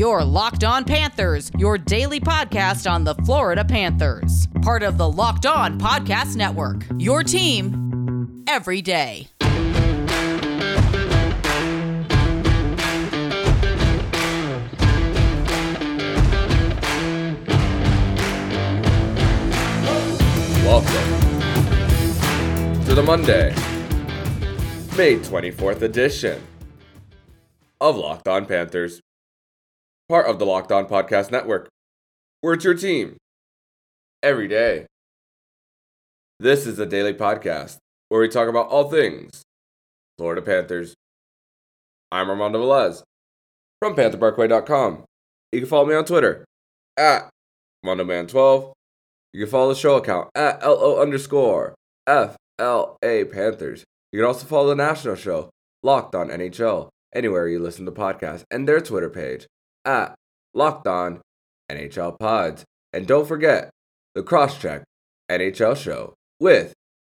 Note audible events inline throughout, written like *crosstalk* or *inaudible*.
Your Locked On Panthers, your daily podcast on the Florida Panthers. Part of the Locked On Podcast Network. Your team every day. Welcome to the Monday, May 24th edition of Locked On Panthers, part of the Locked On Podcast Network. Where it's your team every day. This is a daily podcast where we talk about all things Florida Panthers. I'm Armando Velez from PantherParkway.com. You can follow me on Twitter at MondoMan12. You can follow the show account at LO underscore FLA Panthers. You can also follow the national show, Locked On NHL, anywhere you listen to podcasts, and their Twitter page at Locked On NHL Pods. And don't forget the Crosscheck NHL show with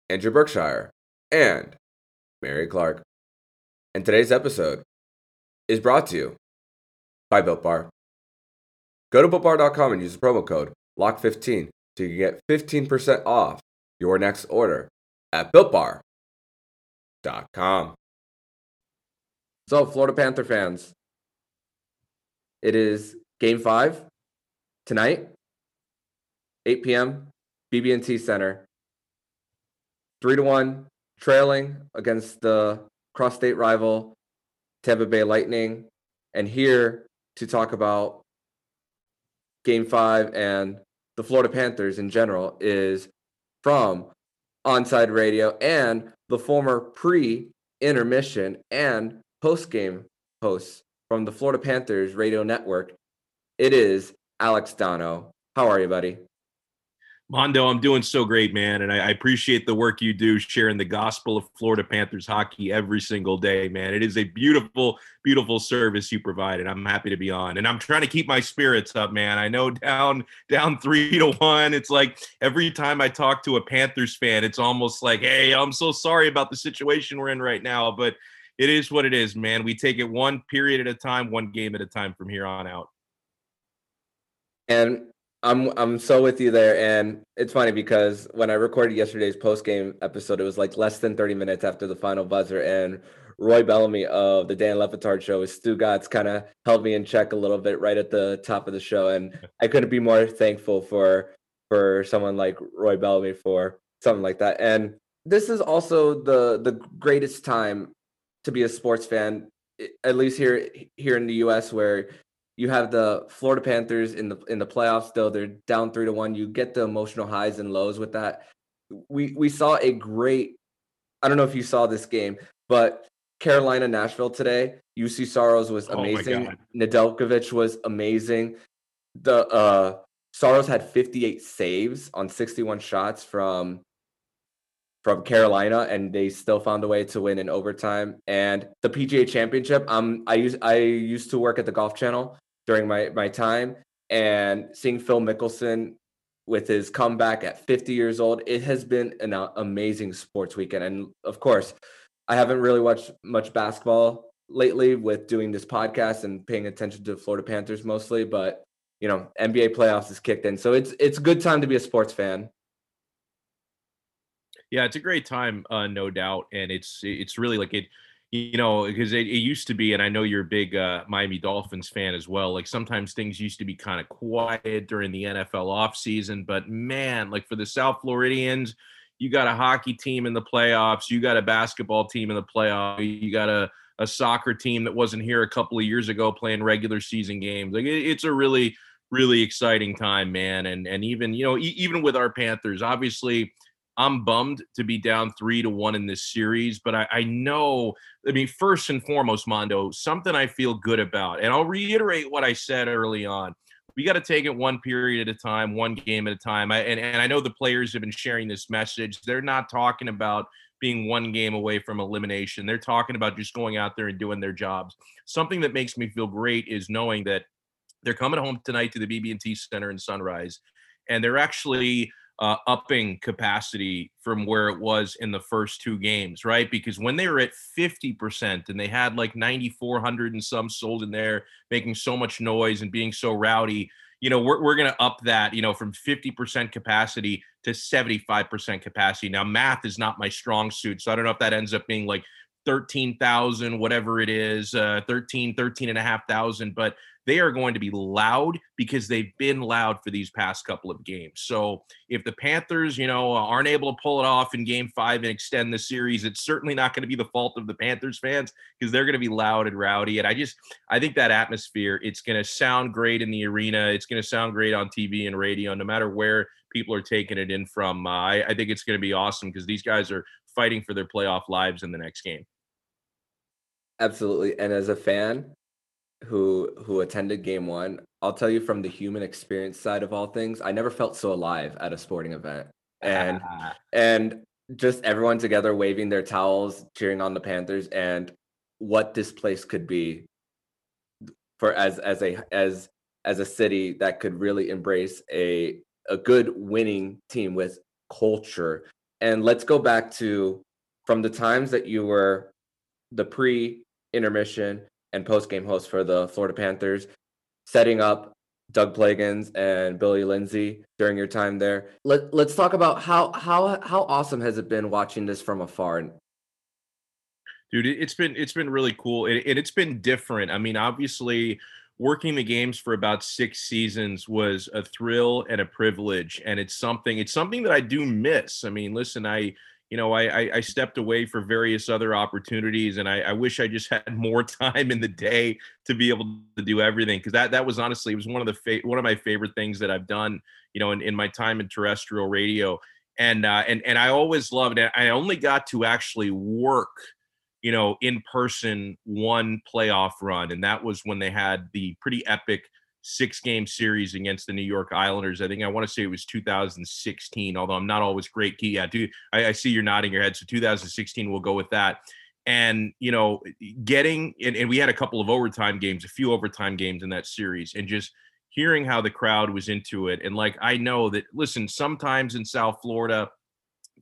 Andrew Berkshire and Mary Clark. And today's episode is brought to you by Built Bar. Go to builtbar.com and use the promo code LOCK15 so you get 15% off your next order at builtbar.com. So, Florida Panther fans, it is game five tonight, 8 p.m., BB&T Center. Three to one, trailing against the cross-state rival Tampa Bay Lightning. And here to talk about game five and the Florida Panthers in general is from Onside Radio and the former pre intermission and post game hosts from the Florida Panthers radio network. It is Alex Dono. How are you, buddy? Mondo, I'm doing so great, man. And I, appreciate the work you do sharing the gospel of Florida Panthers hockey every single day, man. It is a beautiful, beautiful service you provide, and I'm happy to be on. And I'm trying to keep my spirits up, man. I know down down three to one. It's like every time I talk to a Panthers fan, it's almost like, hey, I'm so sorry about the situation we're in right now. But it is what it is, man. We take it one period at a time, one game at a time from here on out. And I'm I'm so with you there, and it's funny because when I recorded yesterday's post game episode, it was like less than 30 minutes after the final buzzer, and Roy Bellamy of the Dan Le Batard show with Stugotz kind of held me in check a little bit right at the top of the show, and *laughs* I couldn't be more thankful for for someone like Roy Bellamy for something like that. And this is also the the greatest time to be a sports fan, at least here here in the U.S., where you have the Florida Panthers in the in the playoffs. though they're down three to one. You get the emotional highs and lows with that. We we saw a great. I don't know if you saw this game, but Carolina Nashville today. Juuse Saros was oh amazing. Oh Nedeljkovic was amazing. The uh Saros had 58 saves on 61 shots from from Carolina, and they still found a way to win in overtime. And the PGA Championship, um, I used I used to work at the Golf Channel during my my time, and seeing Phil Mickelson with his comeback at 50 years old, it has been an amazing sports weekend. And of course, I haven't really watched much basketball lately with doing this podcast and paying attention to Florida Panthers mostly, but you know, NBA playoffs is kicked in. So it's it's a good time to be a sports fan. Yeah, it's a great time, uh, no doubt, and it's it's really like it, you know, because it, it used to be, and I know you're a big uh, Miami Dolphins fan as well. Like sometimes things used to be kind of quiet during the NFL offseason, but man, like for the South Floridians, you got a hockey team in the playoffs, you got a basketball team in the playoffs, you got a a soccer team that wasn't here a couple of years ago playing regular season games. Like it, it's a really really exciting time, man. And and even you know e- even with our Panthers, obviously I'm bummed to be down three to one in this series, but I, I, know, I mean, first and foremost, Mondo, something I feel good about. And I'll reiterate what I said early on. We got to take it one period at a time, one game at a time. I, and, and I know the players have been sharing this message. They're not talking about being one game away from elimination. They're talking about just going out there and doing their jobs. Something that makes me feel great is knowing that they're coming home tonight to the BB&T Center in Sunrise, and they're actually uh, upping capacity from where it was in the first two games, right? Because when they were at 50% and they had like 9,400 and some sold in there, making so much noise and being so rowdy, you know, we're, we're going to up that, you know, from 50% capacity to 75% capacity. Now, math is not my strong suit. So I don't know if that ends up being like 13,000, whatever it is, uh, 13, 13 and a half thousand, but they are going to be loud because they've been loud for these past couple of games. So if the Panthers, you know, aren't able to pull it off in game five and extend the series, it's certainly not going to be the fault of the Panthers fans because they're going to be loud and rowdy. And I just, I think that atmosphere, it's going to sound great in the arena. It's going to sound great on TV and radio, no matter where people are taking it in from. Uh, I, I think it's going to be awesome because these guys are fighting for their playoff lives in the next game. Absolutely. And as a fan, who who attended game one, I'll tell you from the human experience side of all things, I never felt so alive at a sporting event. And *laughs* and just everyone together waving their towels, cheering on the Panthers, and what this place could be for as as a as as a city that could really embrace a a good winning team with culture. And let's go back to from the times that you were the pre intermission and post game host for the Florida Panthers, setting up Doug Plagens and Billy Lindsay during your time there. Let Let's talk about how how how awesome has it been watching this from afar. Dude, it's been it's been really cool, and it, it's been different. I mean, obviously, working the games for about six seasons was a thrill and a privilege, and it's something it's something that I do miss. I mean, listen, I you know, I, I stepped away for various other opportunities, and I, I wish I just *laughs* had more time in the day to be able to do everything. Because that that was honestly it was one of the fa- one of my favorite things that I've done, you know, in, in my time in terrestrial radio, and uh, and and I always loved it. I only got to actually work, you know, in person one playoff run, and that was when they had the pretty epic six game series against the New York Islanders. I think I want to say it was 2016, although I'm not always great key. Yeah, dude, I, I see you're nodding your head. So 2016, we'll go with that. And, you know, getting, and, and we had a couple of overtime games, a few overtime games in that series, and just hearing how the crowd was into it. And like, I know that, listen, sometimes in South Florida,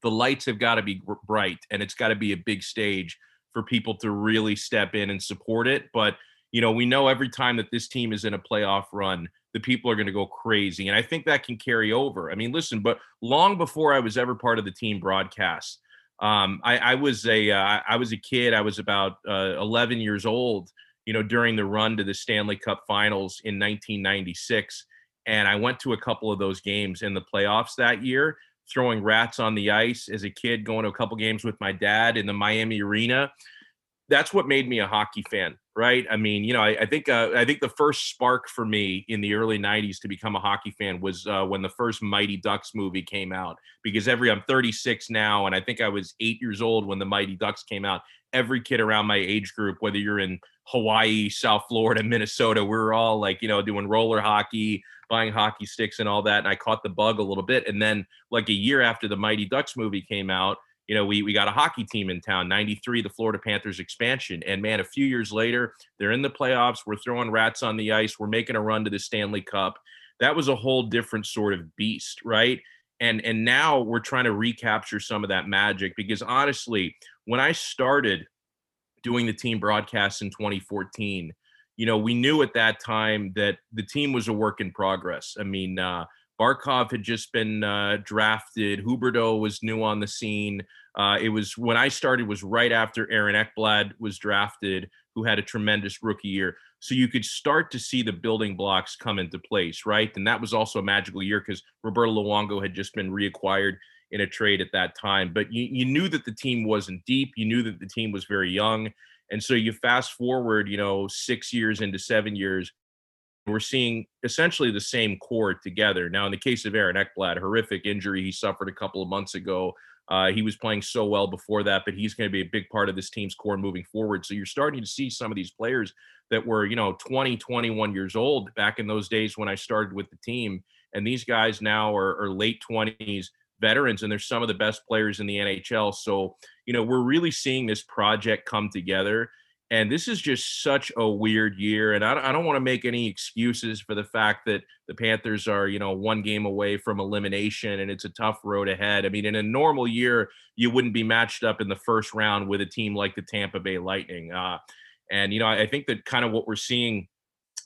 the lights have got to be bright and it's got to be a big stage for people to really step in and support it. But, you know, we know every time that this team is in a playoff run, the people are going to go crazy. And I think that can carry over. I mean, listen, but long before I was ever part of the team broadcast, um, I, I, was a uh, I was a kid. I was about uh, 11 years old, you know, during the run to the Stanley Cup Finals in 1996, and I went to a couple of those games in the playoffs that year, throwing rats on the ice as a kid, going to a couple games with my dad in the Miami Arena. That's what made me a hockey fan right? I mean, you know, I, I think uh, I think the first spark for me in the early '90s to become a hockey fan was uh, when the first Mighty Ducks movie came out. Because every I'm 36 now, and I think I was eight years old when the Mighty Ducks came out. Every kid around my age group, whether you're in Hawaii, South Florida, *laughs* Minnesota, we we're all like, you know, doing roller hockey, buying hockey sticks, and all that. And I caught the bug a little bit. And then, like a year after the Mighty Ducks movie came out you know, we we got a hockey team in town, 93, the Florida Panthers expansion. And man, a few years later, they're in the playoffs. We're throwing rats on the ice. We're making a run to the Stanley Cup. That was a whole different sort of beast, right? And and now we're trying to recapture some of that magic because honestly, when I started doing the team broadcasts in 2014, you know, we knew at that time that the team was a work in progress. I mean, uh, Barkov had just been uh, drafted. Huberdeau was new on the scene. Uh, it was when I started was right after Aaron Ekblad was drafted, who had a tremendous rookie year. So you could start to see the building blocks come into place, right? And that was also a magical year because Roberto Luongo had just been reacquired in a trade at that time. But you, you knew that the team wasn't deep. You knew that the team was very young. And so you fast forward, you know, six years into seven years, we're seeing essentially the same core together. Now, in the case of Aaron Ekblad, horrific injury he suffered a couple of months ago. Uh, he was playing so well before that, but he's going to be a big part of this team's core moving forward. So you're starting to see some of these players that were, you know, 20, 21 years old back in those days when I started with the team. And these guys now are, are late 20s veterans, and they're some of the best players in the NHL. So, you know, we're really seeing this project come together And this is just such a weird year. And I, I don't want to make any excuses for the fact that the Panthers are, you know, one game away from elimination and it's a tough road ahead. I mean, in a normal year, you wouldn't be matched up in the first round with a team like the Tampa Bay Lightning. Uh, and, you know, I, I think that kind of what we're seeing,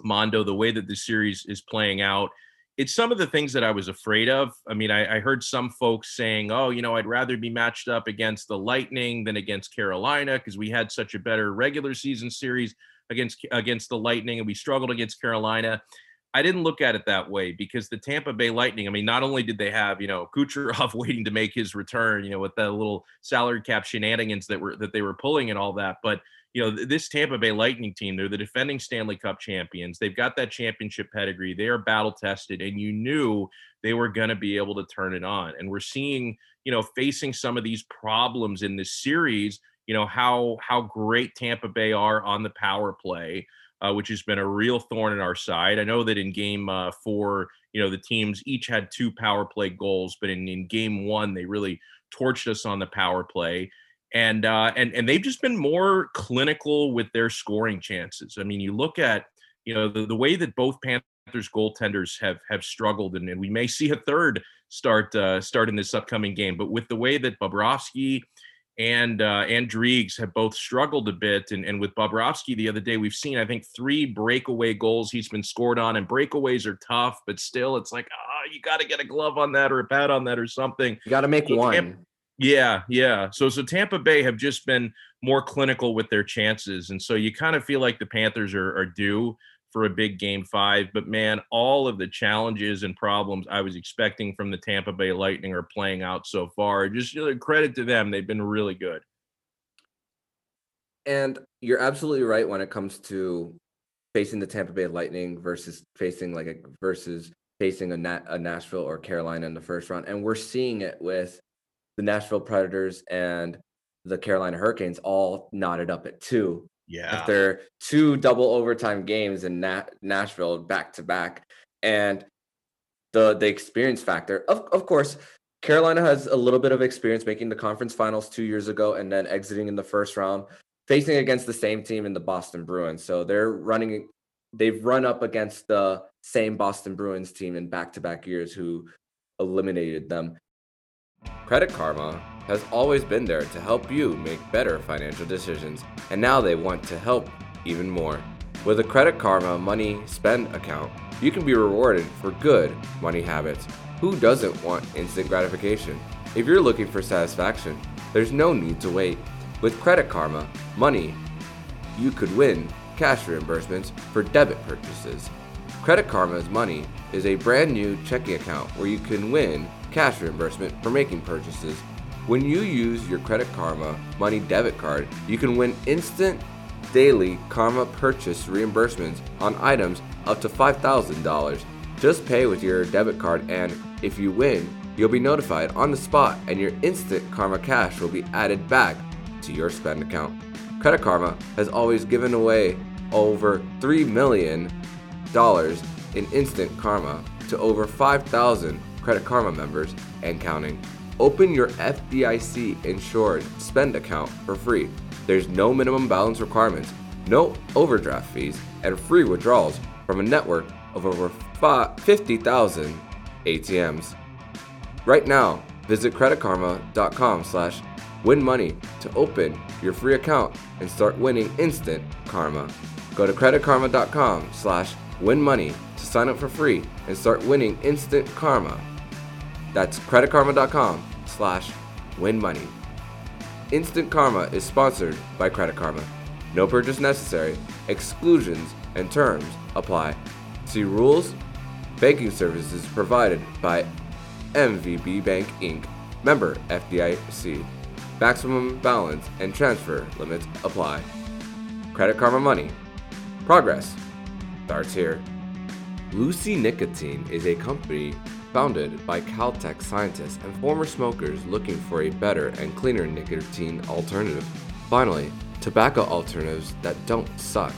Mondo, the way that the series is playing out, it's some of the things that I was afraid of. I mean, I, I, heard some folks saying, "Oh, you know, I'd rather be matched up against the Lightning than against Carolina because we had such a better regular season series against against the Lightning and we struggled against Carolina." I didn't look at it that way because the Tampa Bay Lightning. I mean, not only did they have you know Kucherov *laughs* waiting to make his return, you know, with the little salary cap shenanigans that were that they were pulling and all that, but you know, this Tampa Bay Lightning team, they're the defending Stanley Cup champions. They've got that championship pedigree. They are battle tested, and you knew they were going to be able to turn it on. And we're seeing, you know, facing some of these problems in this series, you know, how how great Tampa Bay are on the power play. Uh, which has been a real thorn in our side. I know that in game uh, four, you know, the teams each had two power play goals, but in, in game one, they really torched us on the power play and uh, and and they've just been more clinical with their scoring chances. I mean, you look at you know the, the way that both Panthers goaltenders have have struggled, and, and we may see a third start uh, start in this upcoming game. But with the way that Bobrovsky and uh, and Driegs have both struggled a bit, and, and with Bobrovsky the other day, we've seen I think three breakaway goals he's been scored on, and breakaways are tough, but still, it's like ah, oh, you got to get a glove on that or a pad on that or something. You got to make one. Yeah, yeah. So so Tampa Bay have just been more clinical with their chances, and so you kind of feel like the Panthers are, are due for a big game five. But man, all of the challenges and problems I was expecting from the Tampa Bay Lightning are playing out so far. Just you know, credit to them; they've been really good. And you're absolutely right when it comes to facing the Tampa Bay Lightning versus facing like a versus facing a, a Nashville or Carolina in the first round, and we're seeing it with the Nashville Predators and the Carolina Hurricanes all knotted up at two. Yeah. After two double overtime games in Nat- Nashville back to back. And the the experience factor. Of of course, Carolina has a little bit of experience making the conference finals two years ago and then exiting in the first round, facing against the same team in the Boston Bruins. So they're running they've run up against the same Boston Bruins team in back-to-back years who eliminated them. Credit Karma has always been there to help you make better financial decisions, and now they want to help even more. With a Credit Karma Money Spend account, you can be rewarded for good money habits. Who doesn't want instant gratification? If you're looking for satisfaction, there's no need to wait. With Credit Karma Money, you could win cash reimbursements for debit purchases. Credit Karma's Money is a brand new checking account where you can win cash reimbursement for making purchases. When you use your Credit Karma Money debit card, you can win instant daily Karma purchase reimbursements on items up to $5,000. Just pay with your debit card, and if you win, you'll be notified on the spot, and your instant Karma cash will be added back to your spend account. Credit Karma has always given away over $3 million in instant Karma to over 5,000 Credit Karma members and counting. Open your FDIC insured spend account for free. There's no minimum balance requirements, no overdraft fees, and free withdrawals from a network of over 50,000 ATMs. Right now, visit creditkarma.com slash win money to open your free account and start winning instant karma. Go to creditkarma.com slash win money to sign up for free and start winning instant karma. That's creditkarma.com slash win money. Instant Karma is sponsored by Credit Karma. No purchase necessary. Exclusions and terms apply. See rules. Banking services provided by MVB Bank Inc. Member FDIC. Maximum balance and transfer limits apply. Credit Karma Money. Progress starts here. Lucy Nicotine is a company founded by Caltech scientists and former smokers looking for a better and cleaner nicotine alternative. Finally, tobacco alternatives that don't suck.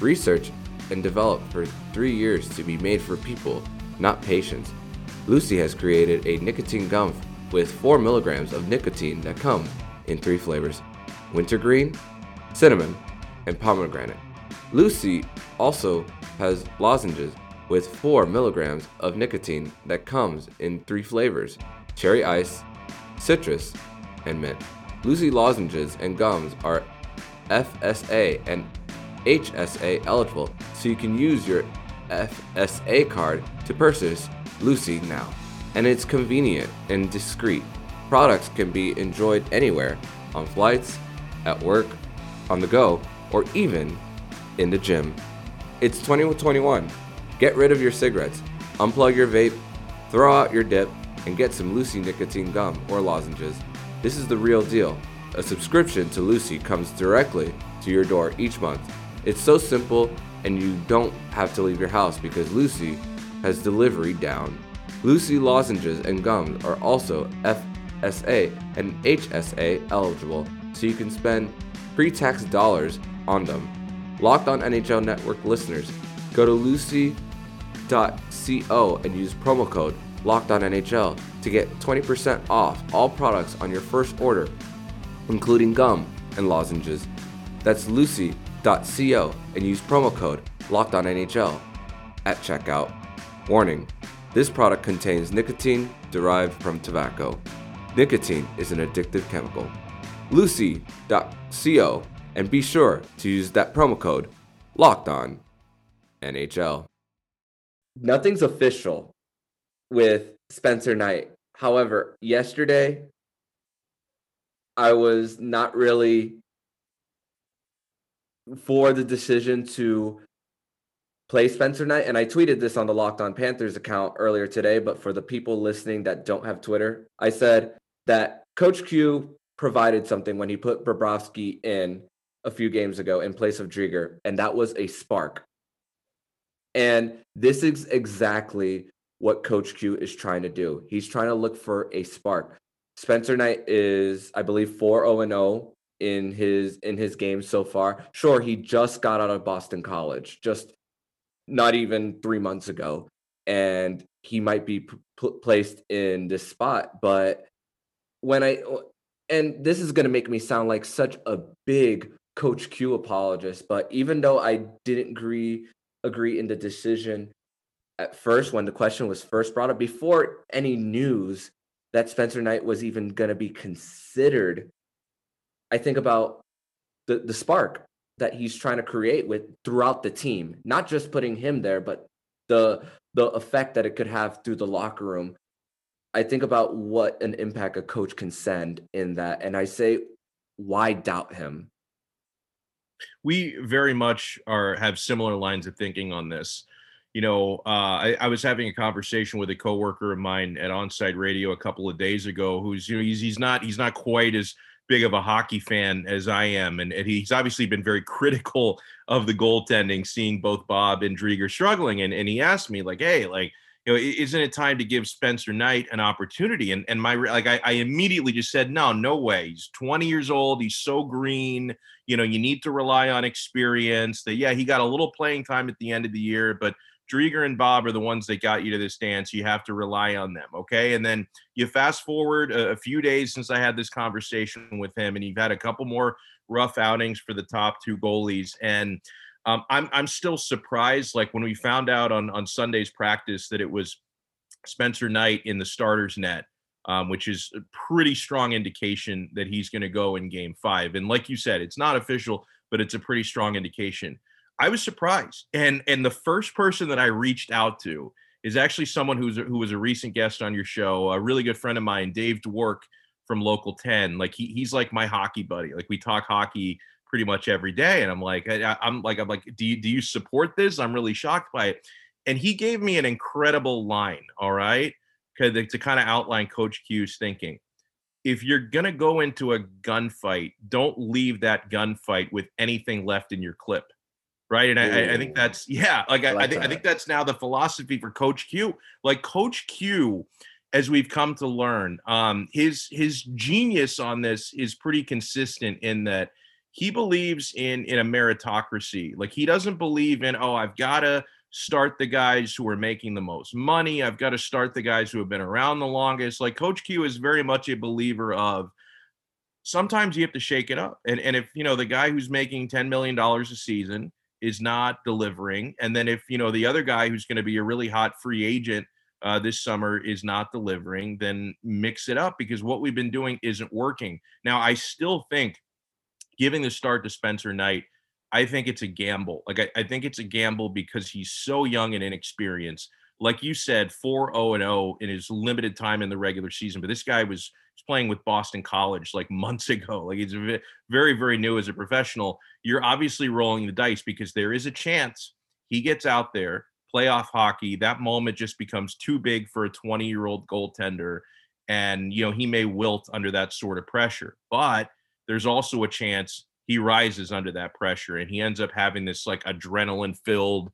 Research and developed for three years to be made for people, not patients. Lucy has created a nicotine gum with 4 milligrams of nicotine that come in three flavors wintergreen, cinnamon, and pomegranate. Lucy also has lozenges with 4 milligrams of nicotine that comes in three flavors cherry ice, citrus, and mint. Lucy lozenges and gums are FSA and HSA eligible, so you can use your FSA card to purchase Lucy now. And it's convenient and discreet. Products can be enjoyed anywhere on flights, at work, on the go, or even in the gym. It's 2021. Get rid of your cigarettes, unplug your vape, throw out your dip, and get some Lucy nicotine gum or lozenges. This is the real deal. A subscription to Lucy comes directly to your door each month. It's so simple, and you don't have to leave your house because Lucy has delivery down. Lucy lozenges and gums are also FSA and HSA eligible, so you can spend pre tax dollars on them. Locked on NHL Network listeners, go to lucy.co and use promo code LOCKEDONNHL to get 20% off all products on your first order, including gum and lozenges. That's lucy.co and use promo code LOCKEDONNHL at checkout. Warning this product contains nicotine derived from tobacco. Nicotine is an addictive chemical. Lucy.co and be sure to use that promo code Locked On NHL. Nothing's official with Spencer Knight. However, yesterday I was not really for the decision to play Spencer Knight. And I tweeted this on the Locked On Panthers account earlier today. But for the people listening that don't have Twitter, I said that Coach Q provided something when he put Bobrovsky in a few games ago in place of Driedger, and that was a spark. And this is exactly what Coach Q is trying to do. He's trying to look for a spark. Spencer Knight is, I believe, 4 0 0 in his in his game so far. Sure, he just got out of Boston College, just not even three months ago, and he might be p- placed in this spot. But when I and this is going to make me sound like such a big Coach Q apologist, but even though I didn't agree agree in the decision at first when the question was first brought up before any news that Spencer Knight was even going to be considered. I think about the the spark that he's trying to create with throughout the team, not just putting him there, but the the effect that it could have through the locker room. I think about what an impact a coach can send in that, and I say, why doubt him? We very much are have similar lines of thinking on this you know, uh, I, I, was having a conversation with a coworker of mine at Onside Radio a couple of days ago, who's you know he's he's not he's not quite as big of a hockey fan as I am, and, and he's obviously been very *laughs* critical of the goaltending, seeing both Bob and Driedger struggling, and and he asked me like, hey, like. You know, isn't it time to give Spencer Knight an opportunity? And and my like, I, I immediately just said, no, no way. He's 20 years old. He's so green. You know, you need to rely on experience. That yeah, he got a little playing time at the end of the year, but Driedger and Bob are the ones that got you to this dance. You have to rely on them. Okay. And then you fast forward a, a, few days since I had this conversation with him, and you've had a couple more rough outings for the top two goalies. And um, I'm, I'm still surprised. Like when we found out on, on Sunday's practice that it was Spencer Knight in the starter's net. Um, which is a pretty strong indication that he's going to go in game five. And like you said, it's not official, but it's a pretty strong indication. I was surprised. And and the first person that I reached out to is actually someone who's who was a recent guest on your show, a really good friend of mine, Dave Dwork from Local 10. Like he he's like my hockey buddy. Like we talk hockey pretty much every day. And I'm like, I, am like, I'm like, do you do you support this? I'm really shocked by it. And he gave me an incredible line, all right, to, to kind of outline Coach Q's thinking. If you're gonna go into a gunfight, don't leave that gunfight with anything left in your clip right? And I, I, think that's yeah, like I, I, like I think I think that's now the philosophy for Coach Q. Like Coach Q, as we've come to learn, um, his his genius on this is pretty consistent in that he believes in in a meritocracy. Like he doesn't believe in oh I've got to start the guys who are making the most money. I've got to start the guys who have been around the longest. Like Coach Q is very much a believer of sometimes you have to shake it up. And and if you know the guy who's making ten million dollars a season is not delivering, and then if you know the other guy who's going to be a really hot free agent uh, this summer is not delivering, then mix it up because what we've been doing isn't working. Now, I still think giving the start to Spencer Knight, I think it's a gamble. Like I, I think it's a gamble because he's so young and inexperienced. Like you said, 4 0 and 0 in his limited time in the regular season, but this guy was playing with Boston College like months *laughs* ago. Like he's very, very new as a professional. You're obviously rolling the dice because there is a chance he gets out there, playoff hockey. That moment just becomes too big for a 20 year old goaltender. And, you know, he may wilt under that sort of pressure. But there's also a chance he rises under that pressure and he ends up having this like adrenaline filled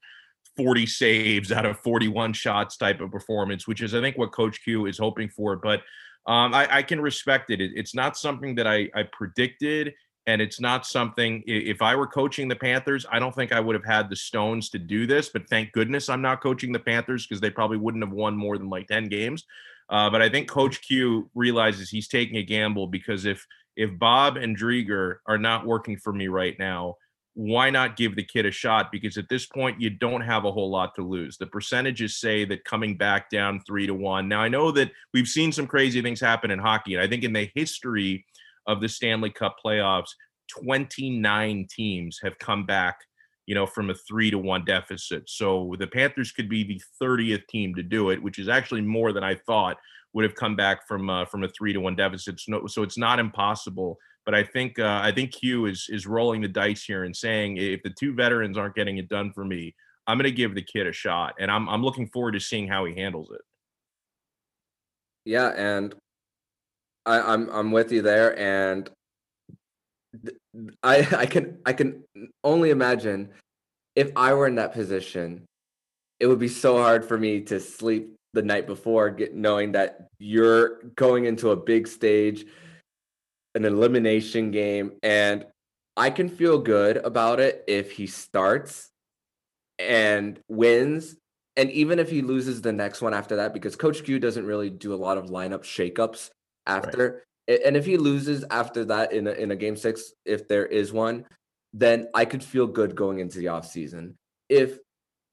40 saves out of 41 shots type of performance, which is, I think, what Coach Q is hoping for. But um, I, I, can respect it. it. It's not something that I, I predicted, and it's not something. If I were coaching the Panthers, I don't think I would have had the stones to do this. But thank goodness I'm not coaching the Panthers because they probably wouldn't have won more than like ten games. Uh, but I think Coach Q realizes he's taking a gamble because if if Bob and Driedger are not working for me right now, why not give the kid a shot? Because at this point, you don't have a whole lot to lose. The percentages say that coming back down three to one. Now, I know that we've seen some crazy things happen in hockey. And I think in the history of the Stanley Cup playoffs, 29 teams have come back, you know, from a three to one deficit. So the Panthers could be the 30th team to do it, which is actually more than I thought would have come back from uh, from a three to one deficit. So, so it's not impossible but I think uh, I think Q is is rolling the dice here and saying if the two veterans aren't getting it done for me, I'm going to give the kid a shot, and I'm I'm looking forward to seeing how he handles it. Yeah, and I, I'm I'm with you there, and I I can I can only imagine if I were in that position, it would be so hard for me to sleep the night before, get, knowing that you're going into a big stage an elimination game, and I can feel good about it if he starts and wins. And even if he loses the next one after that, because Coach Q doesn't really do a lot of lineup shakeups after. Right. And if he loses after that in a, in a game six, if there is one, then I could feel good going into the offseason. If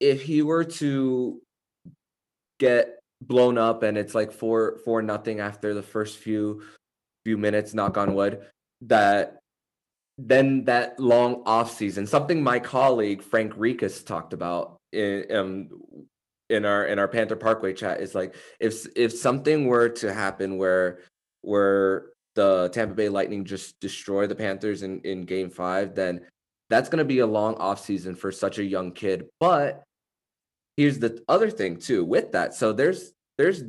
if he were to get blown up and it's like four four nothing after the first few few minutes, knock on wood, that then that long off season, something my colleague Frank Rikas talked about in um, in our in our Panther Parkway chat is like if if something were to happen where where the Tampa Bay Lightning just destroy the Panthers in, in game five, then that's gonna be a long off season for such a young kid. But here's the other thing too with that. So there's there's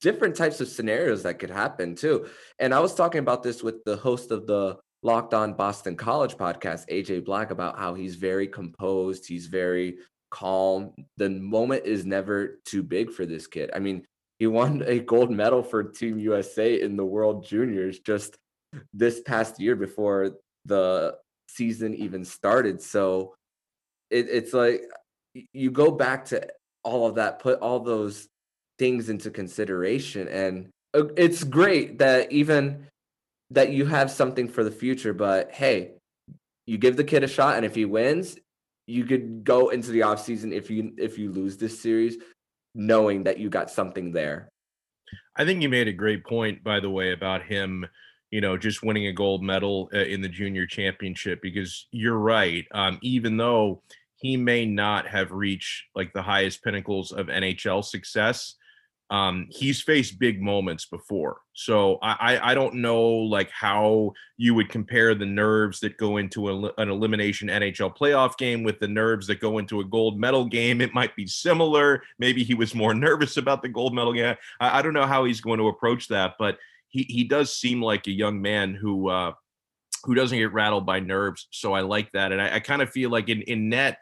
different types of scenarios that could happen too. And I was talking about this with the host of the Locked On Boston College podcast, AJ Black, about how he's very composed, he's very calm. The moment is never too big for this kid. I mean, he won a gold medal for Team USA in the World Juniors just this past year before the season even started. So it, it's like you go back to all of that, put all those things into consideration and uh, it's great that even that you have something for the future but hey you give the kid a shot and if he wins you could go into the off season if you if you lose this series knowing that you got something there. I think you made a great point by the way about him you know just winning a gold medal uh, in the junior championship because you're right. Um, even though he may not have reached like the highest pinnacles of nhl success um, he's faced big moments before. So I, I don't know like how you would compare the nerves that go into a, an elimination NHL playoff game with the nerves that go into a gold medal game. It might be similar. Maybe he was more *laughs* nervous about the gold medal game. I, I don't know how he's going to approach that, but he, he does seem like a young man who uh, who doesn't get rattled by nerves. So I like that. And I, I kind of feel like in, in net,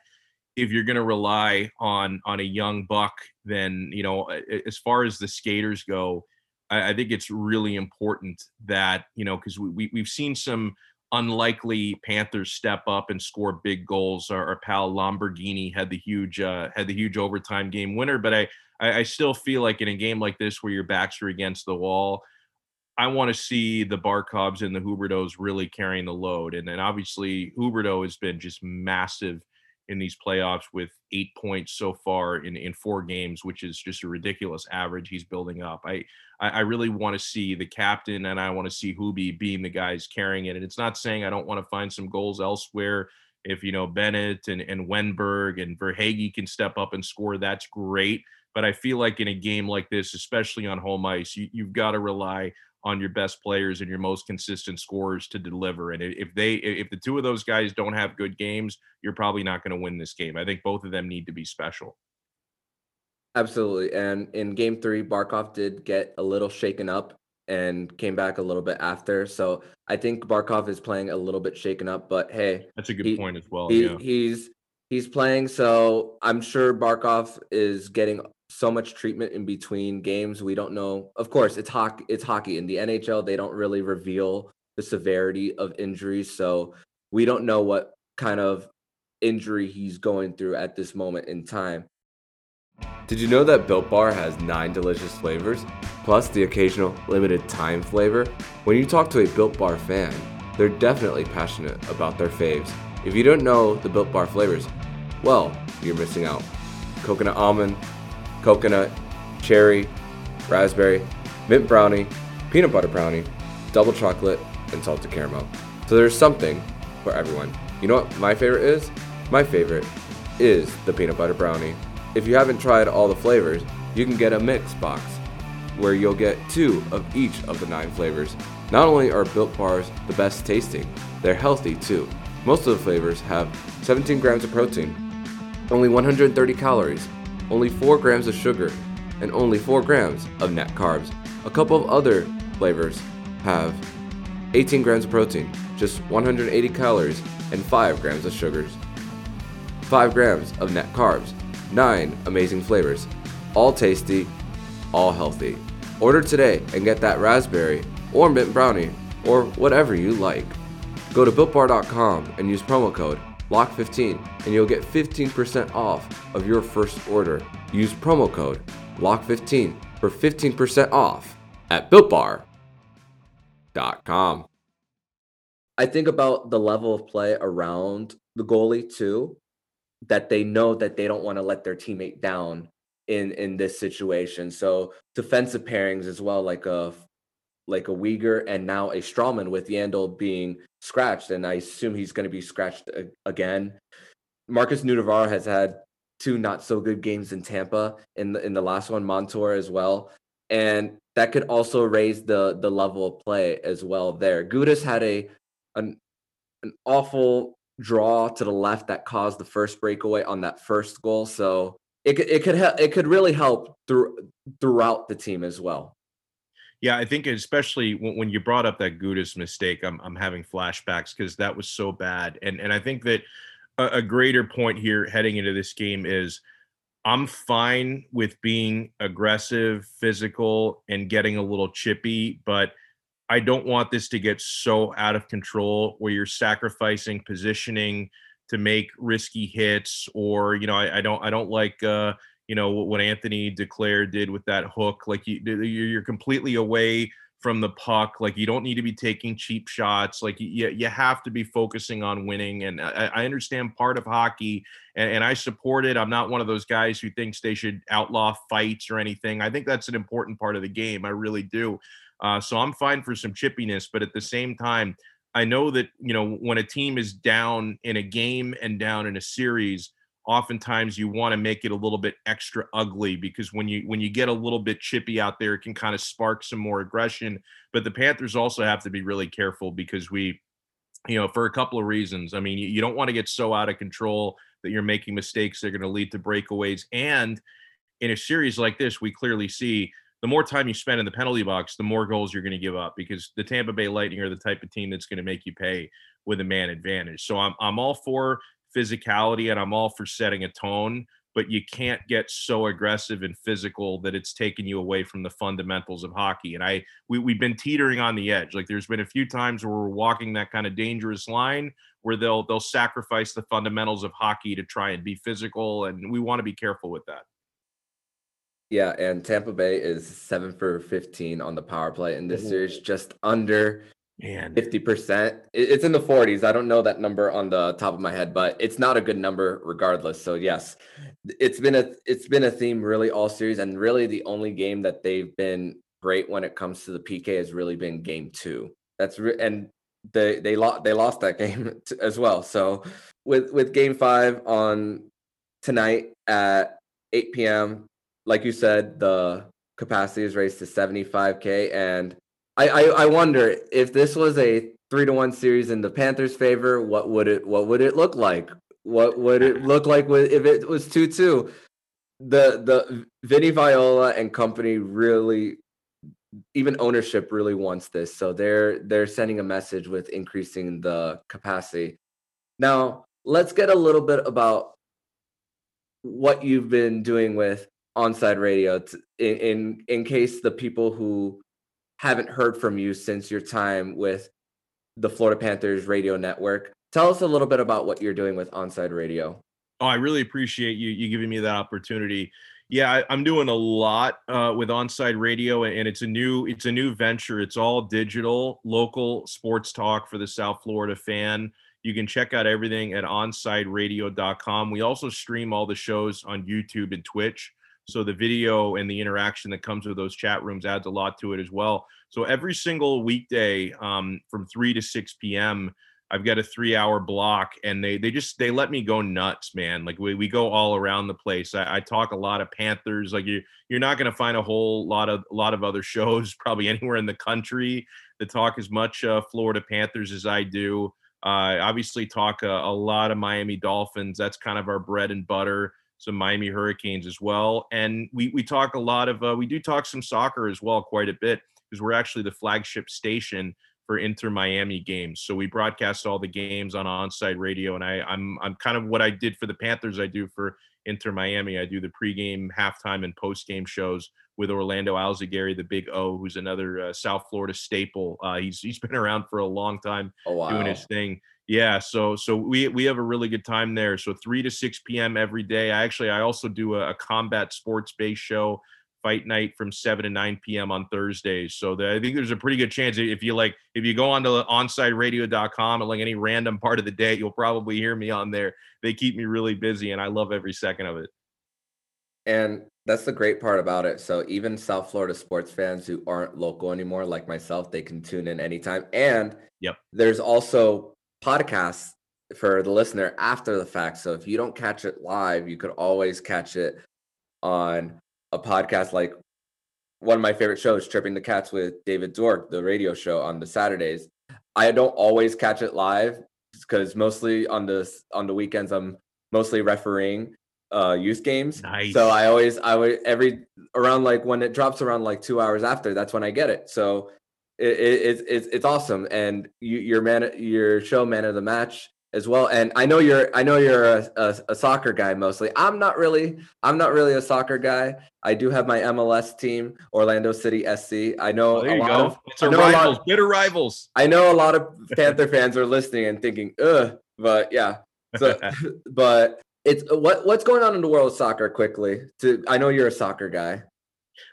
if you're going to rely on on a young buck, then you know as far as the skaters go, I, I think it's really important that you know because we, we we've seen some unlikely Panthers step up and score big goals. Our, our pal Lamborghini had the huge uh, had the huge overtime game winner, but I, I I still feel like in a game like this where your backs are against the wall, I want to see the Barkovs and the Huberdeaus really carrying the load. And then obviously Huberdeau has been just massive in these playoffs with eight points so far in, in four games, which is just a ridiculous average he's building up. I I, really want to see the captain and I want to see Hubie being the guys carrying it. And it's not saying I don't want to find some goals elsewhere. If you know Bennett and, and Wennberg and Verhaeghe can step up and score, that's great. But I feel like in a game like this, especially on home ice, you, you've got to rely on your best players and your most consistent scorers to deliver. And if they if the two of those guys don't have good games, you're probably not going to win this game. I think both of them need to be special. Absolutely. And in game three, Barkov did get a little shaken up and came back a little bit after. So I think Barkov is playing a little bit shaken up, but hey, that's a good he, point as well. He, yeah. He's he's playing, so I'm sure Barkov is getting so much treatment in between games. We don't know. Of course, it's hockey. It's hockey in the NHL. They don't really reveal the severity of injuries, so we don't know what kind of injury he's going through at this moment in time. Did you know that Built Bar has nine delicious flavors, plus the occasional limited time flavor? When you talk to a Built Bar fan, they're definitely passionate about their faves. If you don't know the Built Bar flavors, well, you're missing out. Coconut almond, coconut, cherry, raspberry, mint brownie, peanut butter brownie, double chocolate, and salted caramel. So there's something for everyone. You know what my favorite is? My favorite is the peanut butter brownie. If you haven't tried all the flavors, you can get a mix box where you'll get two of each of the nine flavors. Not only are Built Bars the best tasting, they're healthy too. Most of the flavors have 17 grams of protein, only 130 calories, only 4 grams of sugar, and only 4 grams of net carbs. A couple of other flavors have 18 grams of protein, just 180 calories, and 5 grams of sugars. 5 grams of net carbs, 9 amazing flavors, all tasty, all healthy. Order today and get that raspberry or mint brownie or whatever you like. Go to builtbar.com and use promo code LOCK15 and you'll get 15% off of your first order. Use promo code LOCK15 for 15% off at builtbar.com. I think about the level of play around the goalie too, that they know that they don't want to let their teammate down in in this situation. So defensive pairings as well, like a like a Weegar and now a Stralman with Yandle being scratched, and I assume he's going to be scratched again. Markus Nutivaara has had two not so good games in Tampa in the in the last one, Montour as well, and that could also raise the the level of play as well. There, Gudas had a an an awful draw to the left that caused the first breakaway on that first goal. So it could it could help it could really help through throughout the team as well. Yeah, I think especially when, you brought up that Gudas mistake, I'm I'm having flashbacks because that was so bad, and and I think that a, a greater point here heading into this game is I'm fine with being aggressive, physical, and getting a little chippy, but I don't want this to get so out of control where you're sacrificing positioning to make risky hits, or you know, I, I don't I don't like uh, you know what Anthony Duclair did with that hook. Like you, you're completely away from the puck. Like you don't need to be taking cheap shots. Like you, you have to be focusing on winning. And I, I understand part of hockey, and, and, I support it. I'm not one of those guys who thinks they should outlaw fights or anything. I think that's an important part of the game. I really do. Uh, so I'm fine for some chippiness, but at the same time, I know that you know when a team is down in a game and down in a series oftentimes you want to make it a little bit extra ugly because when you when you get a little bit chippy out there it can kind of spark some more aggression. But the panthers also have to be really careful because we you know for a couple of reasons. I mean you, don't want to get so out of control that you're making mistakes that are going to lead to breakaways. And in a series like this we clearly see the more time you spend in the penalty box the more goals you're going to give up because the tampa bay lightning are the type of team that's going to make you pay with a man advantage. So i'm, I'm all for physicality and I'm all for setting a tone, but you can't get so aggressive and physical that it's taking you away from the fundamentals of hockey. And I we, we've been teetering on the edge. Like there's been a few times where we're walking that kind of dangerous line where they'll they'll sacrifice the fundamentals of hockey to try and be physical. And we want to be careful with that. Yeah, and Tampa Bay is seven for 15 on the power play in this series, just under Man, 50%. It's in the 40s. I don't know that number on the top of my head, but it's not a good number regardless. So yes, it's been a it's been a theme really all series and really the only game that they've been great when it comes to the PK has really been game 2. That's re- and they they lost they lost that *laughs* game as well. So with with game 5 on tonight at 8 p.m. Like you said, the capacity is raised to 75k and I, I, I wonder if this was a three to one series in the Panthers' favor, what would it what would it look like? What would it look like with, if it was two two? The the Vinny Viola and company really, even ownership really wants this, so they're they're sending a message with increasing the capacity. Now let's get a little bit about what you've been doing with onside radio in, in in case the people who haven't heard from you since your time with the Florida Panthers radio network. Tell us a little bit about what you're doing with Onside Radio. Oh, I really appreciate you you giving me that opportunity. Yeah, I, am doing a lot uh, with Onside Radio, and it's a new it's a new venture. It's all digital, local sports talk for the South Florida fan. You can check out everything at onsideradio.com. We also stream all the shows on YouTube and Twitch. So the video and the interaction that comes with those chat rooms adds a lot to it as well. So every single weekday um, from 3 to 6 p.m., I've got a three hour block and they they just they let me go nuts, man. Like we, we go all around the place. I, I talk a lot of Panthers. Like you you're not gonna find a whole lot of a lot of other *laughs* shows probably anywhere in the country that talk as much uh, Florida Panthers as I do. Uh, obviously talk a, a lot of Miami Dolphins. That's kind of our bread and butter some Miami Hurricanes as well. And we we talk a lot of uh, we do talk some soccer as well quite a bit because we're actually the flagship station for Inter Miami games. So we broadcast all the games on onside radio, and I I'm I'm kind of what I did for the Panthers. I do for Inter Miami. I do the pregame, halftime, and postgame shows with Orlando Alzugaray, the Big O, who's another uh, South Florida staple. Uh, he's he's been around for a long time oh, wow. doing his thing. Yeah, so so we we have a really good time there. So three to six p.m. every day. I actually I also do a, a combat sports based show, fight night from seven to nine p.m. on Thursdays. So the, I think there's a pretty good chance if you like if you go on to onsideradio.com at like any random part of the day, you'll probably hear me on there. They keep me really busy, and I love every second of it. And that's the great part about it. So even South Florida sports fans who aren't local anymore, like myself, they can tune in anytime. And yep, there's also podcasts for the listener after the fact. So if you don't catch it live, you could always catch it on a podcast like one of my favorite shows, Tripping the Cats with David Dwork, the radio show on the Saturdays. I don't always catch it live because mostly on the on the weekends I'm mostly refereeing uh youth games. Nice. So I always I would every around like when it drops around like two hours after, that's when I get it. So it, it, it's it's awesome, and you, your man, your show man of the match as well. And I know you're I know you're a, a, a, soccer guy mostly. I'm not really I'm not really a soccer guy. I do have my MLS team, Orlando City SC. I know oh, there a you lot go. of it's a rivals, lot, bitter rivals. I know a lot of Panther fans are listening and thinking, ugh, but yeah. So *laughs* but it's what what's going on in the world of soccer quickly. To I know you're a soccer guy.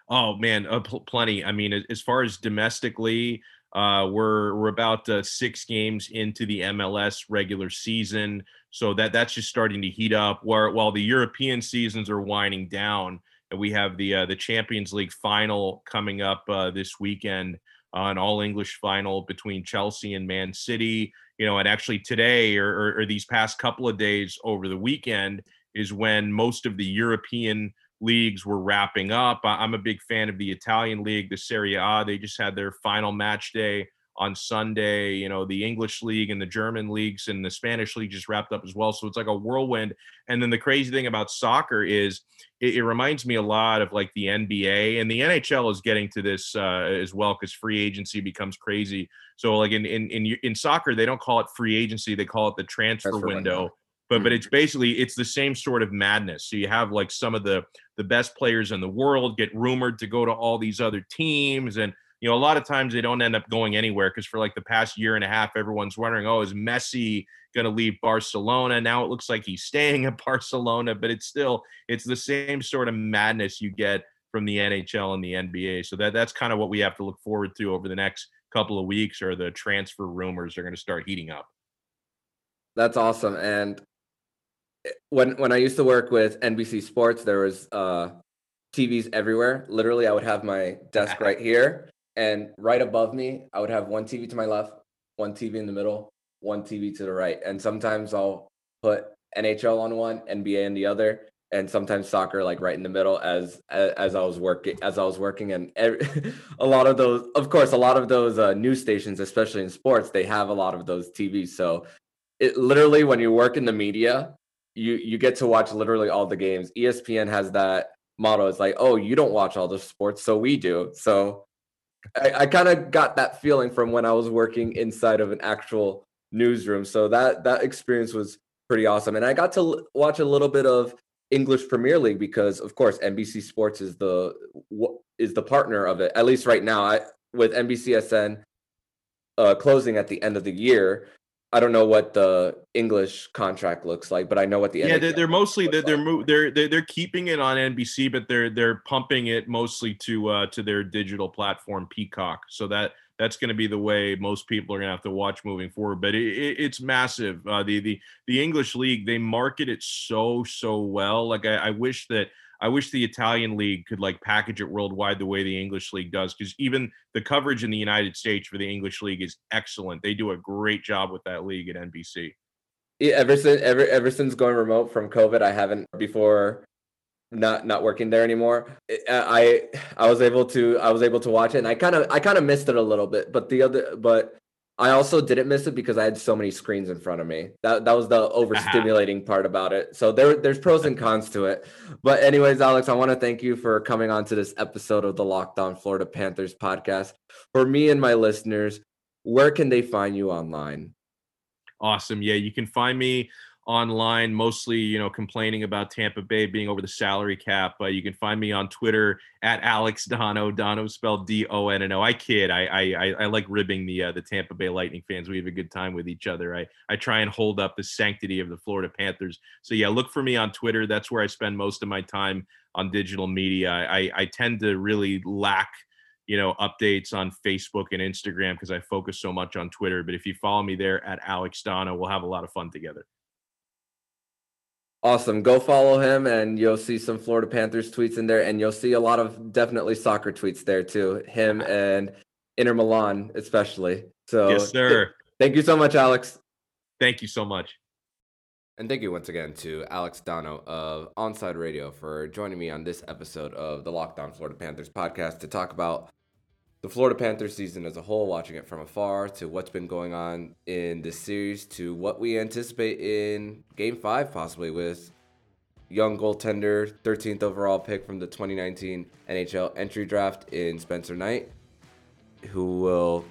Oh man, uh, pl- plenty. I mean, as far as domestically, uh, we're we're about uh, six games into the MLS regular season, so that that's just starting to heat up. Where while the European seasons are winding down, and we have the uh, the Champions League final coming up uh, this weekend, uh, an All English final between Chelsea and Man City. You know, and actually today or, or, or these past couple of days over the weekend is when most of the European leagues were wrapping up. I'm a big fan of the Italian league, the Serie A. They just had their final match day on Sunday. You know, the English league and the German leagues and the Spanish league just wrapped up as well. So it's like a whirlwind. And then the crazy thing about soccer is it, it reminds me a lot of like the NBA and the NHL is getting to this uh, as well because free agency becomes crazy. So like in, in in in soccer, they don't call it free agency; they call it the transfer, window but but mm-hmm. it's basically it's the same sort of madness so you have like some of the the best players in the world get rumored to go to all these other teams and you know a lot of times they don't end up going anywhere because for like the past year and a half everyone's wondering oh is messi going to leave barcelona now it looks like he's *laughs* staying at barcelona but it's still it's the same sort of madness you get from the NHL and the NBA. So that that's kind of what we have to look forward to over the next couple of weeks, or the transfer rumors are going to start heating up. That's awesome. And when when I used to work with NBC Sports, there was uh, TVs everywhere. Literally, I would have my desk right here, and right above me, I would have one TV to my left, one TV in the middle, one TV to the right, and sometimes I'll put NHL on one, NBA on the other, and sometimes soccer like right in the middle as as, as I was working as I was working. And every, *laughs* a lot of those of course a lot of those uh, news stations especially in sports they have a lot of those TVs so it literally when you work in the media you you get to watch literally all the games. Espn has that motto. It's like oh you don't watch all the sports so we do. So i, I kind of got that feeling from when i was working inside of an actual newsroom. So that that experience was pretty awesome. And i got to watch a little bit of english premier league because of course nbc sports is the is the partner of it. At least right now I, with nbcsn uh, closing at the end of the year I don't know what the English contract looks like, but I know what the yeah. They're, they're mostly they're they're, like. they're they're they're keeping it on NBC, but they're they're pumping it mostly to uh to their digital platform Peacock. So that that's going to be the way most people are going to have to watch moving forward. But it, it, it's massive. Uh, the the the English league they market it so so well. Like I, I wish that I wish the Italian league could like package it worldwide the way the English league does because even the coverage in the United States for the English league is excellent. They do a great job with that league at NBC. Yeah, ever since ever ever since going remote from COVID, I haven't before not not working there anymore. I I was able to I was able to watch it and I kind of I kind of missed it a little bit, but the other but I also didn't miss it because I had so many screens in front of me. That that was the uh-huh. overstimulating part about it. So there there's pros and cons to it. But anyways, Alex, I want to thank you for coming on to this episode of the Locked On Florida Panthers podcast. For me and my listeners, where can they find you online? Awesome. Yeah, you can find me online, mostly, you know, complaining about Tampa Bay being over the salary cap. Uh, you can find me on Twitter at Alex Donno. Donno spelled D O N N O. I kid. I, I I like ribbing the uh, the Tampa Bay Lightning fans. We have a good time with each other. I I try and hold up the sanctity of the Florida Panthers. So yeah, look for me on Twitter. That's where I spend most of my time on digital media. I I tend to really lack you know updates on facebook and instagram because i focus so much on twitter but if you follow me there at alex donno we'll have a lot of fun together Awesome. Go follow him and you'll see some Florida Panthers tweets in there and you'll see a lot of definitely soccer tweets there too. Him and Inter Milan especially. So Yes, sir. Th- thank you so much, Alex. Thank you so much. And thank you once again to Alex Donno of Onside Radio for joining me on this episode of the Locked On Florida Panthers podcast to talk about the Florida Panthers season as a whole, watching it from afar, to what's been going on in this series, to what we anticipate in Game 5, possibly with young goaltender, 13th overall pick from the 2019 NHL entry draft in Spencer Knight, who will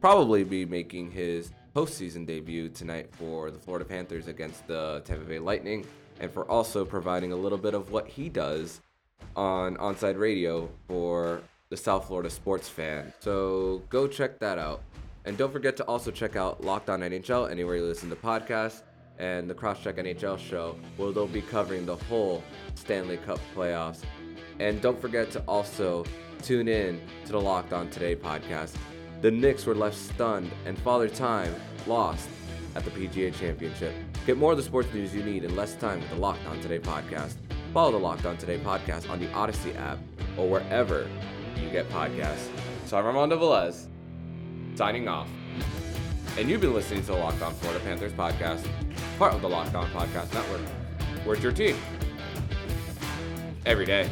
probably be making his postseason debut tonight for the Florida Panthers against the Tampa Bay Lightning, and for also providing a little bit of what he does on onside radio for the South Florida sports fan. So go check that out. And don't forget to also check out Locked On NHL anywhere you listen to podcasts and the Crosscheck NHL show, where they'll be covering the whole Stanley Cup playoffs. And don't forget to also tune in to the Locked On Today podcast. The Knicks were left stunned, and Father Time lost at the PGA Championship. Get more of the sports news you need in less time with the Locked On Today podcast. Follow the Locked On Today podcast on the Odyssey app or wherever you get podcasts. So I'm Armando Velez, signing off. And you've been listening to the Locked On Florida Panthers podcast, part of the Locked On Podcast Network. Where's your team? Every day.